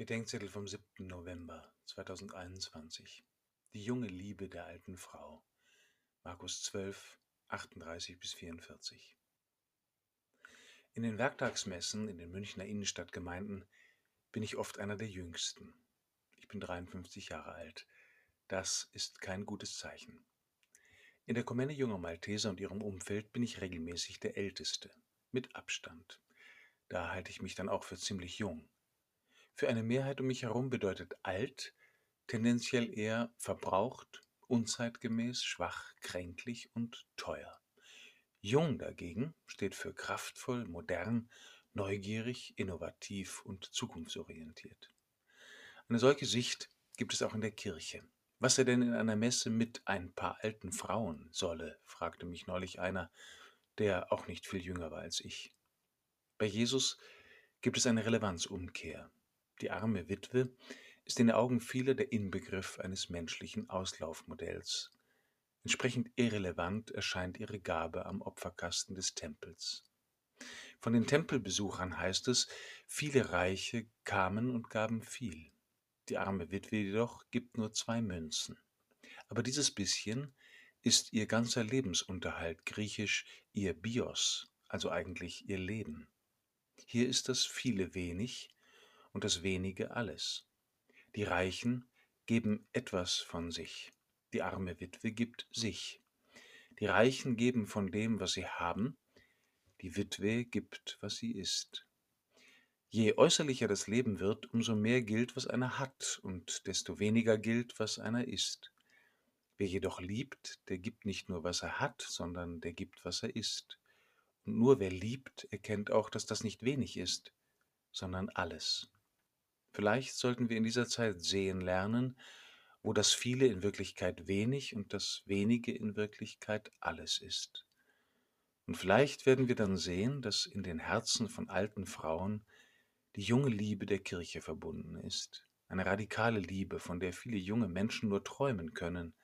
Bedenkzettel vom 7. November 2021. Die junge Liebe der alten Frau. Markus 12, 38 bis 44. In den Werktagsmessen in den Münchner Innenstadtgemeinden bin ich oft einer der Jüngsten. Ich bin 53 Jahre alt. Das ist kein gutes Zeichen. In der Kommende junger Malteser und ihrem Umfeld bin ich regelmäßig der Älteste. Mit Abstand. Da halte ich mich dann auch für ziemlich jung. Für eine Mehrheit um mich herum bedeutet alt tendenziell eher verbraucht, unzeitgemäß, schwach, kränklich und teuer. Jung dagegen steht für kraftvoll, modern, neugierig, innovativ und zukunftsorientiert. Eine solche Sicht gibt es auch in der Kirche. Was er denn in einer Messe mit ein paar alten Frauen solle, fragte mich neulich einer, der auch nicht viel jünger war als ich. Bei Jesus gibt es eine Relevanzumkehr. Die arme Witwe ist in den Augen vieler der Inbegriff eines menschlichen Auslaufmodells. Entsprechend irrelevant erscheint ihre Gabe am Opferkasten des Tempels. Von den Tempelbesuchern heißt es, viele Reiche kamen und gaben viel. Die arme Witwe jedoch gibt nur zwei Münzen. Aber dieses bisschen ist ihr ganzer Lebensunterhalt, griechisch ihr Bios, also eigentlich ihr Leben. Hier ist das viele wenig, und das wenige alles. Die Reichen geben etwas von sich, die arme Witwe gibt sich. Die Reichen geben von dem, was sie haben, die Witwe gibt, was sie ist. Je äußerlicher das Leben wird, umso mehr gilt, was einer hat, und desto weniger gilt, was einer ist. Wer jedoch liebt, der gibt nicht nur, was er hat, sondern der gibt, was er ist. Und nur wer liebt, erkennt auch, dass das nicht wenig ist, sondern alles. Vielleicht sollten wir in dieser Zeit sehen lernen, wo das Viele in Wirklichkeit wenig und das Wenige in Wirklichkeit alles ist. Und vielleicht werden wir dann sehen, dass in den Herzen von alten Frauen die junge Liebe der Kirche verbunden ist, eine radikale Liebe, von der viele junge Menschen nur träumen können,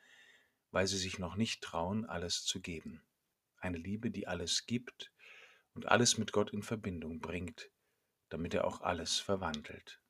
weil sie sich noch nicht trauen, alles zu geben. Eine Liebe, die alles gibt und alles mit Gott in Verbindung bringt, damit er auch alles verwandelt.